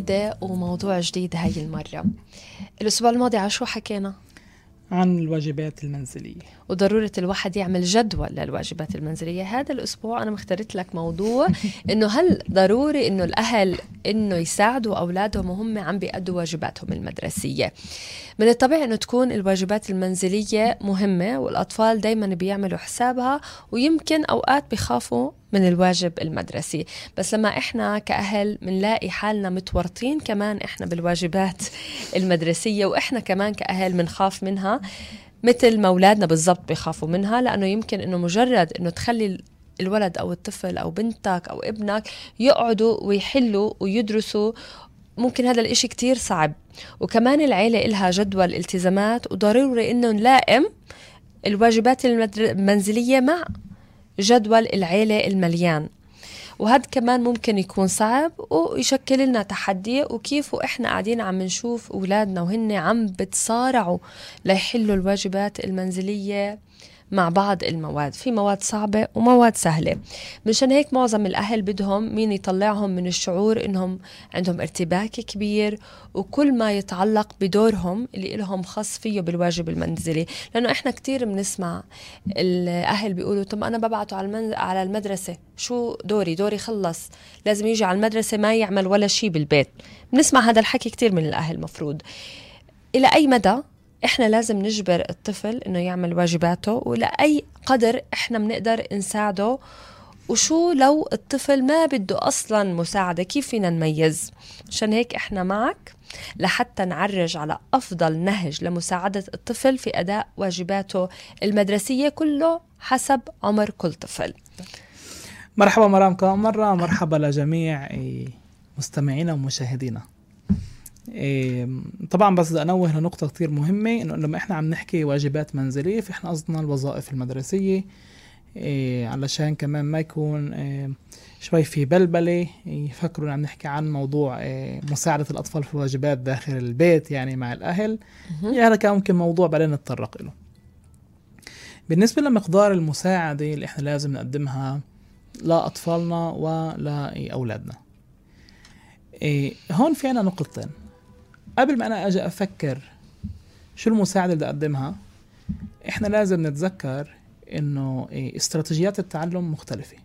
جديدة وموضوع جديد هاي المرة. الأسبوع الماضي على شو حكينا؟ عن الواجبات المنزلية. وضرورة الواحد يعمل جدول للواجبات المنزلية. هذا الأسبوع أنا مختارت لك موضوع إنه هل ضروري إنه الأهل إنه يساعدوا أولادهم وهم عم بيأدوا واجباتهم المدرسية. من الطبيعي إنه تكون الواجبات المنزلية مهمة والأطفال دايما بيعملوا حسابها ويمكن أوقات بيخافوا من الواجب المدرسي. بس لما إحنا كأهل بنلاقي حالنا متورطين كمان إحنا بالواجبات المدرسية وإحنا كمان كأهل بنخاف منها مثل ما أولادنا بالضبط بيخافوا منها لأنه يمكن إنه مجرد إنه تخلي الولد أو الطفل أو بنتك أو ابنك يقعدوا ويحلوا ويدرسوا ممكن هذا الإشي كتير صعب. وكمان العيلة إلها جدول التزامات وضروري إنه نلائم الواجبات المنزلية مع جدول العيلة المليان. وهذا كمان ممكن يكون صعب ويشكل لنا تحدي وكيف وإحنا قاعدين عم نشوف أولادنا وهن عم بتصارعوا ليحلوا الواجبات المنزلية مع بعض المواد. في مواد صعبة ومواد سهلة. مشان هيك معظم الأهل بدهم مين يطلعهم من الشعور إنهم عندهم ارتباك كبير وكل ما يتعلق بدورهم اللي لهم خاص فيه بالواجب المنزلي. لأنه إحنا كتير بنسمع الأهل بيقولوا طب أنا ببعته على على المدرسة. شو دوري؟ دوري خلص. لازم يجي على المدرسة ما يعمل ولا شيء بالبيت. بنسمع هذا الحكي كتير من الأهل مفروض. إلى أي مدى إحنا لازم نجبر الطفل إنه يعمل واجباته ولأي قدر إحنا بنقدر نساعده. وشو لو الطفل ما بده أصلا مساعدة؟ كيف فينا نميز؟ عشان هيك إحنا معك لحتى نعرج على أفضل نهج لمساعدة الطفل في أداء واجباته المدرسية كله حسب عمر كل طفل. مرحبا مرام كمان مرة مرحبا لجميع مستمعينا ومشاهدينا. طبعا بس بدي أنوه لنقطة كثير مهمة إنه لما إحنا عم نحكي واجبات منزلية فاحنا قصدنا الوظائف المدرسية إيه علشان كمان ما يكون إيه شوي في بلبلة يفكروا عم نحكي عن موضوع إيه مساعدة الأطفال في الواجبات داخل البيت يعني مع الأهل. يعني هذا كان ممكن موضوع بعدين نتطرق له. بالنسبة لمقدار المساعدة اللي إحنا لازم نقدمها لأطفالنا ولاولادنا إيه هون في عنا نقطتين. قبل ما أنا أجي أفكر شو المساعدة اللي بدي أقدمها إحنا لازم نتذكر إنه إيه، استراتيجيات التعلم مختلفة.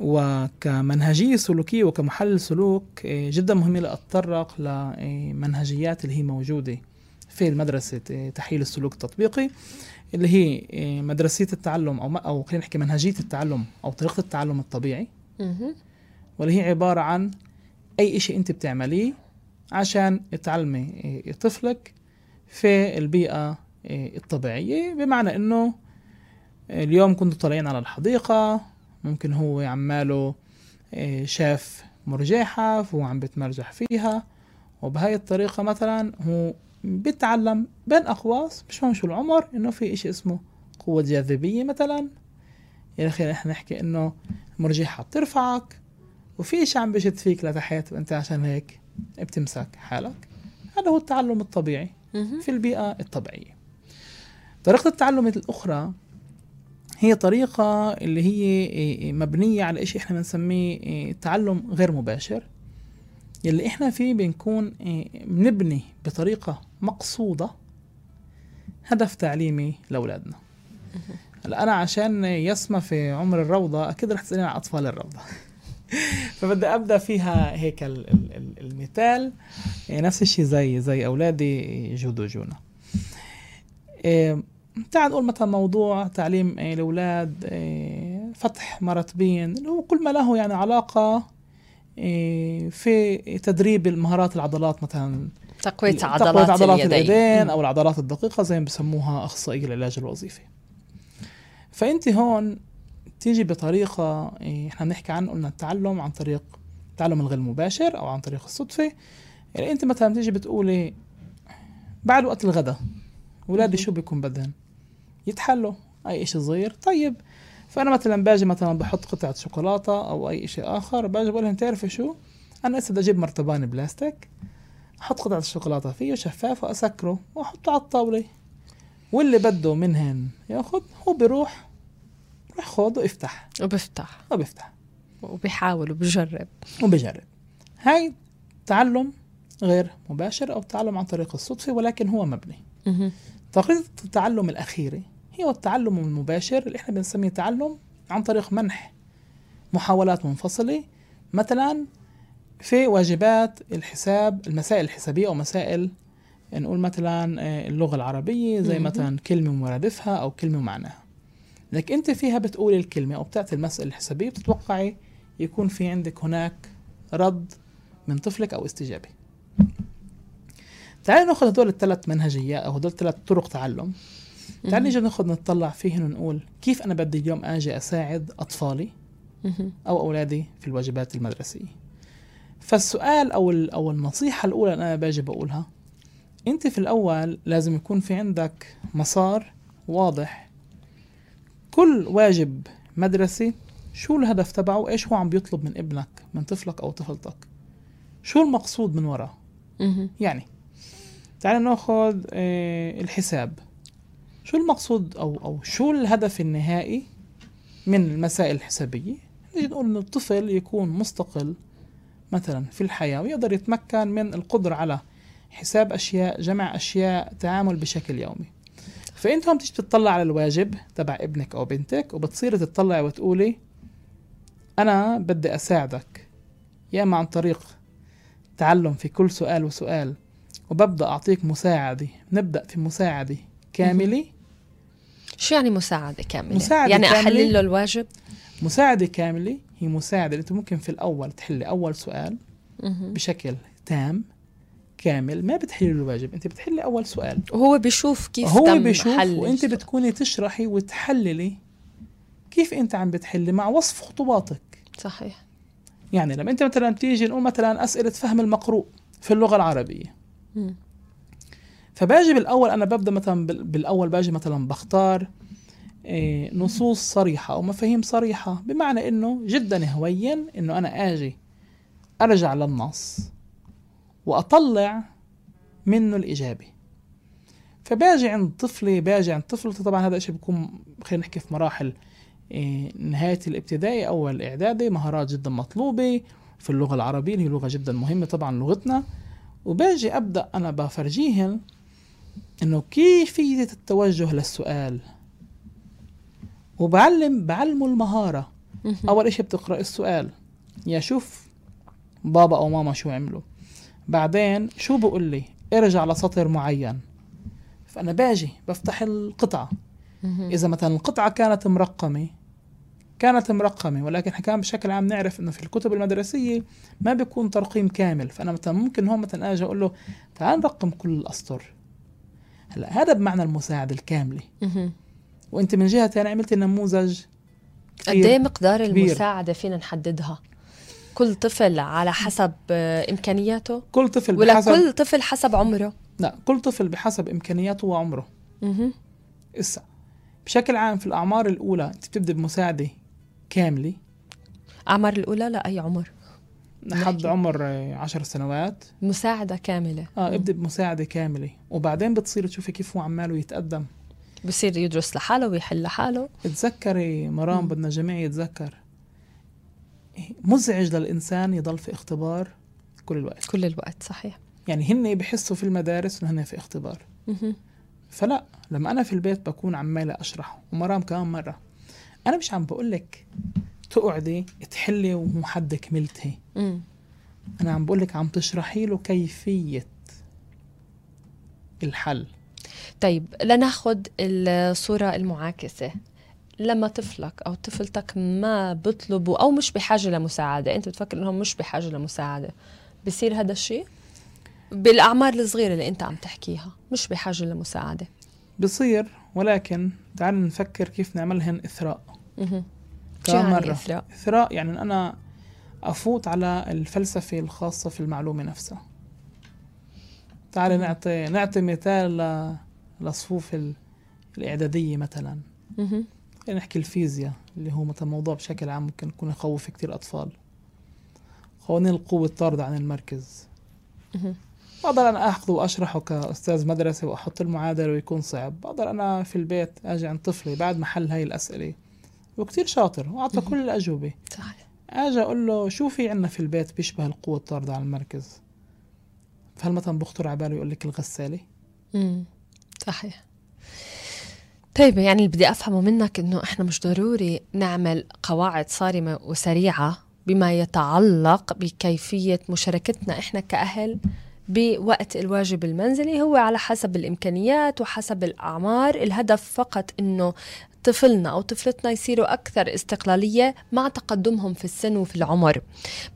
وكمنهجية سلوكية وكمحلل سلوك إيه، جدا مهم لأتطرق لمنهجيات اللي هي موجودة في المدرسة إيه، تحليل السلوك التطبيقي اللي هي مدرسية التعلم أو أو خلينا نحكي منهجية التعلم أو طريقة التعلم الطبيعي. واللي هي عبارة عن أي شيء أنت بتعمليه عشان تعلمي طفلك في البيئة الطبيعية. بمعنى إنه اليوم كنتوا طالعين على الحديقة ممكن هو عماله شاف مرجحة فهو عم بتمرجح فيها. وبهاي الطريقة مثلا هو بيتعلم بين أقواس مش مهم شو العمر إنه في إشي اسمه قوة جاذبية مثلا. يعني خلينا إحنا نحكي إنه المرجحة بترفعك وفي إشي عم بشد فيك لتحت وأنت عشان هيك بتمسك حالك. هذا هو التعلم الطبيعي في البيئة الطبيعية. طريقة التعلم الأخرى هي طريقة اللي هي مبنية على إشي إحنا بنسميه تعلم غير مباشر. يلي إحنا فيه بنكون بنبني بطريقة مقصودة هدف تعليمي لأولادنا. هلا أنا عشان يسمى في عمر الروضة أكيد رح تسألني عن أطفال الروضة. فبدي أبدأ فيها هيك المثال. إيه، نفس الشيء زي زي أولادي جودو جونا. إيه، تعال نقول مثلا موضوع تعليم إيه، الاولاد فتح مرتبين اللي هو كل ما له يعني علاقة في تدريب المهارات العضلات مثلا. تقوية عضلات, تقوية عضلات اليدين, اليدين أو العضلات الدقيقة زي ما بسموها اخصائي العلاج الوظيفي. فأنت هون تيجي بطريقة إيه، إحنا بنحكي عنه قلنا التعلم عن طريق التعلم الغير مباشر أو عن طريق الصدفة. يعني أنت مثلا تيجي بتقولي بعد وقت الغداء ولادي شو بيكون بدهم يتحلوا أي إشي صغير. طيب فأنا مثلا باجي مثلا بحط قطعة شوكولاتة أو أي إشي آخر باجي بقول لهم تعرفوا شو؟ أنا هسه بدي أجيب مرتبان بلاستيك أحط قطعة الشوكولاتة فيه شفاف وأسكره وأحطه على الطاولة. واللي بده منهن ياخذ هو بيروح خذ وافتح. وبفتح. وبفتح. وبيحاول وبجرب. وبجرب. هاي تعلم غير مباشر أو تعلم عن طريق الصدفة ولكن هو مبني. مهم. طريقة التعلم الأخيرة هي التعلم المباشر اللي إحنا بنسميه تعلم عن طريق منح محاولات منفصلة مثلا في واجبات الحساب المسائل الحسابية أو مسائل نقول مثلا آه، اللغة العربية زي. مثلا كلمة ومرادفها أو كلمة ومعناها لك أنت فيها بتقولي الكلمة أو بتعطي المسألة الحسابية بتتوقعي يكون في عندك هناك رد من طفلك أو استجابة تعالي نأخذ هدول الثلاث منهجيات أو هدول الثلاث طرق تعلم تعالي. نيجي نأخذ نطلع فيهن ونقول كيف أنا بدي اليوم أجي أساعد أطفالي مهم. أو أولادي في الواجبات المدرسية فالسؤال أو أو النصيحة الأولى اللي أنا باجي بقولها أنت في الأول لازم يكون في عندك مسار واضح كل واجب مدرسي شو الهدف تبعه؟ إيش هو عم بيطلب من ابنك من طفلك أو طفلتك؟ شو المقصود من وراه. يعني تعال ناخذ آه، الحساب. شو المقصود أو أو شو الهدف النهائي من المسائل الحسابية؟ نجي نقول إن الطفل يكون مستقل مثلا في الحياة ويقدر يتمكن من القدرة على حساب أشياء جمع أشياء تعامل بشكل يومي. فإنت هم تيجي تطلع على الواجب تبع ابنك أو بنتك وبتصيري تطلعي وتقولي أنا بدي أساعدك يا اما عن طريق تعلم في كل سؤال وسؤال وببدأ أعطيك مساعدة نبدأ في مساعدة كاملة شو يعني مساعدة كاملة؟ مساعدة يعني كاملة؟ أحلل له الواجب؟ مساعدة كاملة هي مساعدة اللي أنت ممكن في الأول تحلي أول سؤال. بشكل تام كامل ما بتحلي الواجب أنت بتحلي أول سؤال. وهو بيشوف كيف هو تم بيشوف حل وأنت. بتكوني تشرحي وتحللي كيف أنت عم بتحلي مع وصف خطواتك. صحيح. يعني لما أنت مثلا تيجي نقول مثلا أسئلة فهم المقروء في اللغة العربية. فباجي بالأول أنا ببدأ مثلا بال- بالأول باجي مثلا بختار إيه، نصوص صريحة أو مفاهيم صريحة. بمعنى إنه جدا هوين إنه أنا آجي أرجع للنص. وأطلع منه الإجابة. فباجي عند طفلي باجي عند طفلتي. طبعا هذا الشيء بيكون خلينا نحكي في مراحل إيه، نهاية الابتدائي أو الاعدادي مهارات جدا مطلوبة في اللغة العربية اللي هي لغة جدا مهمة طبعا لغتنا. وباجي أبدأ أنا بفرجيهم إنه كيفيه التوجه للسؤال. وبعلم بعلمه المهارة. مهم. أول إشي بتقرأ السؤال. يا شوف بابا أو ماما شو عملوا. بعدين شو بقول لي ارجع لسطر معين فأنا باجي بفتح القطعة. إذا مثلا القطعة كانت مرقمة كانت مرقمة ولكن كان بشكل عام نعرف إنه في الكتب المدرسية ما بيكون ترقيم كامل فأنا مثلا ممكن هون مثلا آجي أقول له تعال نرقم كل الأسطر هلأ هذا بمعنى المساعده الكاملة. وأنت من جهة ثانية عملت نموذج قد إيه مقدار كبير. المساعدة فينا نحددها؟ كل طفل على حسب آه، إمكانياته كل طفل ولا بحسب كل طفل حسب عمره؟ لا كل طفل بحسب إمكانياته وعمره مهم. إسا بشكل عام في الأعمار الأولى أنت بتبدأ بمساعدة كاملة أعمار الأولى لأي عمر؟ لحد. عمر آه، عشر سنوات مساعدة كاملة آه ابدأ بمساعدة كاملة وبعدين بتصير تشوفي كيف هو عماله يتقدم بصير يدرس لحاله ويحل لحاله تذكري مرام. بدنا جميع يتذكر مزعج للإنسان يضل في اختبار كل الوقت. كل الوقت صحيح. يعني هن بحسوا في المدارس إنه هن في اختبار. فلا لما أنا في البيت بكون عمالة اشرح ومرام كمان مرة. أنا مش عم بقول لك تقعدي تحلي ومو حد كملتي. أنا عم بقول لك عم تشرحي له كيفية الحل. طيب لناخد الصورة المعاكسة. لما طفلك أو طفلتك ما بيطلبوا أو مش بحاجة لمساعدة أنت بتفكر إنهم مش بحاجة لمساعدة بصير هذا الشيء؟ بالأعمار الصغيرة اللي أنت عم تحكيها مش بحاجة لمساعدة. بصير ولكن تعال نفكر كيف نعملهن إثراء. شو كم يعني مرة؟ إثراء؟ إثراء يعني إن أنا أفوت على الفلسفة الخاصة في المعلومة نفسها. تعالي نعطي نعطي مثال لصفوف ال- الإعدادية مثلا. خلينا نحكي الفيزياء اللي هو مثلا موضوع بشكل عام ممكن يكون يخوف كتير أطفال قوانين القوة الطاردة عن المركز. بقدر أنا أخذه وأشرحه كأستاذ مدرسة وأحط المعادلة ويكون صعب. بقدر أنا في البيت أجي عند طفلي بعد ما حل هاي الأسئلة. وكتير شاطر وأعطى كل الأجوبة. صحيح. أجي أقول له شو في عنا في البيت بيشبه القوة الطاردة على المركز؟ فهل مثلا بخطر على باله يقول لك الغسالة؟ امم صحيح. طيب يعني اللي بدي أفهمه منك إنه إحنا مش ضروري نعمل قواعد صارمة وسريعة بما يتعلق بكيفية مشاركتنا إحنا كأهل بوقت الواجب المنزلي هو على حسب الإمكانيات وحسب الأعمار. الهدف فقط إنه طفلنا أو طفلتنا يصيروا أكثر استقلالية مع تقدمهم في السن وفي العمر.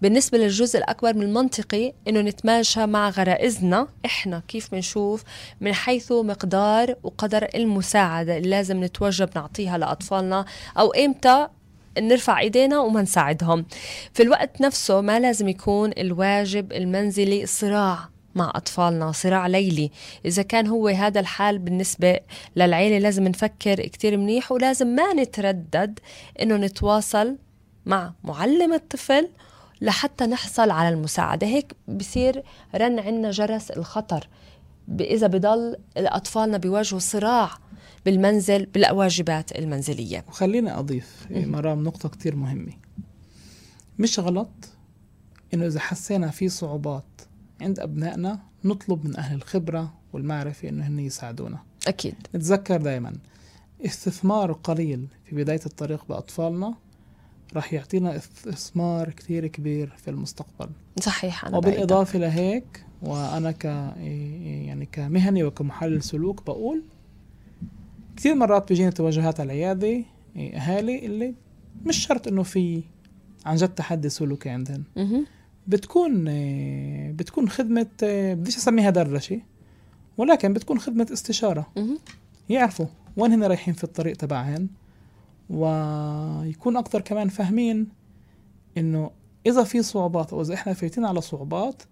بالنسبة للجزء الأكبر من المنطقي أنه نتماشى مع غرائزنا إحنا كيف بنشوف من حيث مقدار وقدر المساعدة اللي لازم نتوجب نعطيها لأطفالنا أو إمتى نرفع إيدينا وما نساعدهم. في الوقت نفسه ما لازم يكون الواجب المنزلي صراع مع أطفالنا صراع ليلي. إذا كان هو هذا الحال بالنسبة للعيلة لازم نفكر كتير منيح ولازم ما نتردد إنه نتواصل مع معلم الطفل لحتى نحصل على المساعدة. هيك بصير رن عنا جرس الخطر. إذا بضل أطفالنا بيواجهوا صراع بالمنزل بالواجبات المنزلية. وخليني أضيف مرام نقطة كتير مهمة. مش غلط إنه إذا حسينا في صعوبات عند أبنائنا نطلب من أهل الخبرة والمعرفة إنه هن يساعدونا. أكيد. نتذكر دائما استثمار قليل في بداية الطريق بأطفالنا راح يعطينا استثمار كثير كبير في المستقبل. صحيح أنا وبالإضافة بعيدة. لهيك وأنا ك يعني كمهني وكمحلل سلوك بقول كثير مرات بيجيني توجهات على العيادة أهالي اللي مش شرط إنه في عن جد تحدي سلوكي عندهم بتكون بتكون خدمة بديش أسميها درشة ولكن بتكون خدمة استشارة. يعرفوا وين هن رايحين في الطريق تبعهن ويكون أكتر كمان فاهمين إنه إذا في صعوبات أو إذا إحنا فايتين على صعوبات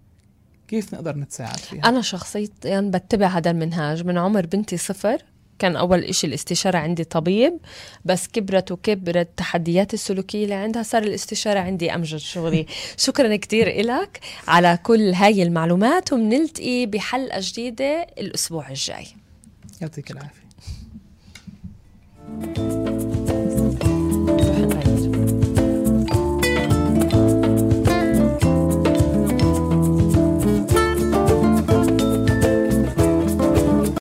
كيف نقدر نتساعد فيها؟ أنا شخصيا بتبع هذا المنهاج من عمر بنتي صفر. كان أول إشي الاستشارة عندي طبيب بس كبرت وكبرت التحديات السلوكية اللي عندها صار الاستشارة عندي أمجد شغلي. شكرا كثير لك على كل هاي المعلومات وبنلتقي بحلقة جديدة الأسبوع الجاي. يعطيك العافية. thank you